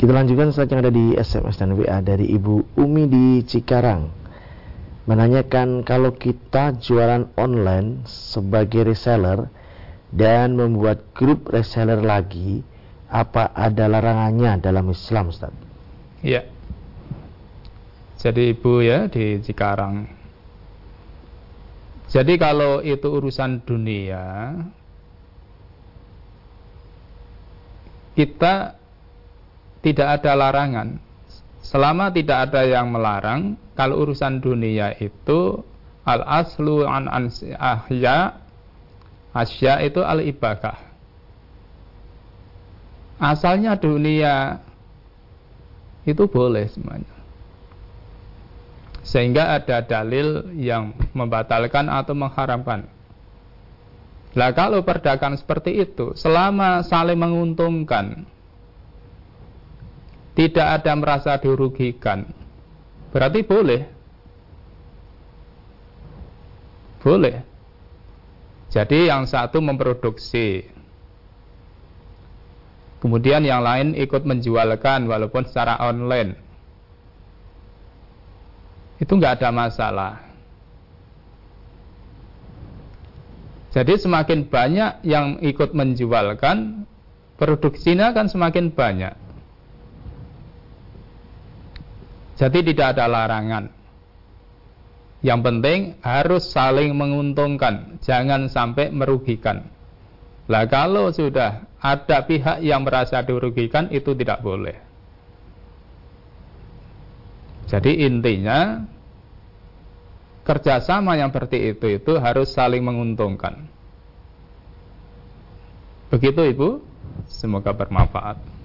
Kita lanjutkan saat yang ada di SMS dan WA dari Ibu Umi di Cikarang. Menanyakan kalau kita jualan online sebagai reseller dan membuat grup reseller lagi, apa ada larangannya dalam Islam, Ustaz? Iya. Jadi Ibu ya di Cikarang. Jadi kalau itu urusan dunia, kita tidak ada larangan. Selama tidak ada yang melarang, kalau urusan dunia itu al aslu an ahya asya itu al ibadah. Asalnya dunia itu boleh semuanya. Sehingga ada dalil yang membatalkan atau mengharamkan. Lah kalau perdagangan seperti itu, selama saling menguntungkan, tidak ada merasa dirugikan, berarti boleh. Boleh. Jadi yang satu memproduksi, kemudian yang lain ikut menjualkan walaupun secara online. Itu nggak ada masalah. Jadi semakin banyak yang ikut menjualkan, produksinya akan semakin banyak. Jadi tidak ada larangan. Yang penting harus saling menguntungkan, jangan sampai merugikan. Lah kalau sudah ada pihak yang merasa dirugikan itu tidak boleh. Jadi intinya kerjasama yang seperti itu itu harus saling menguntungkan. Begitu Ibu, semoga bermanfaat.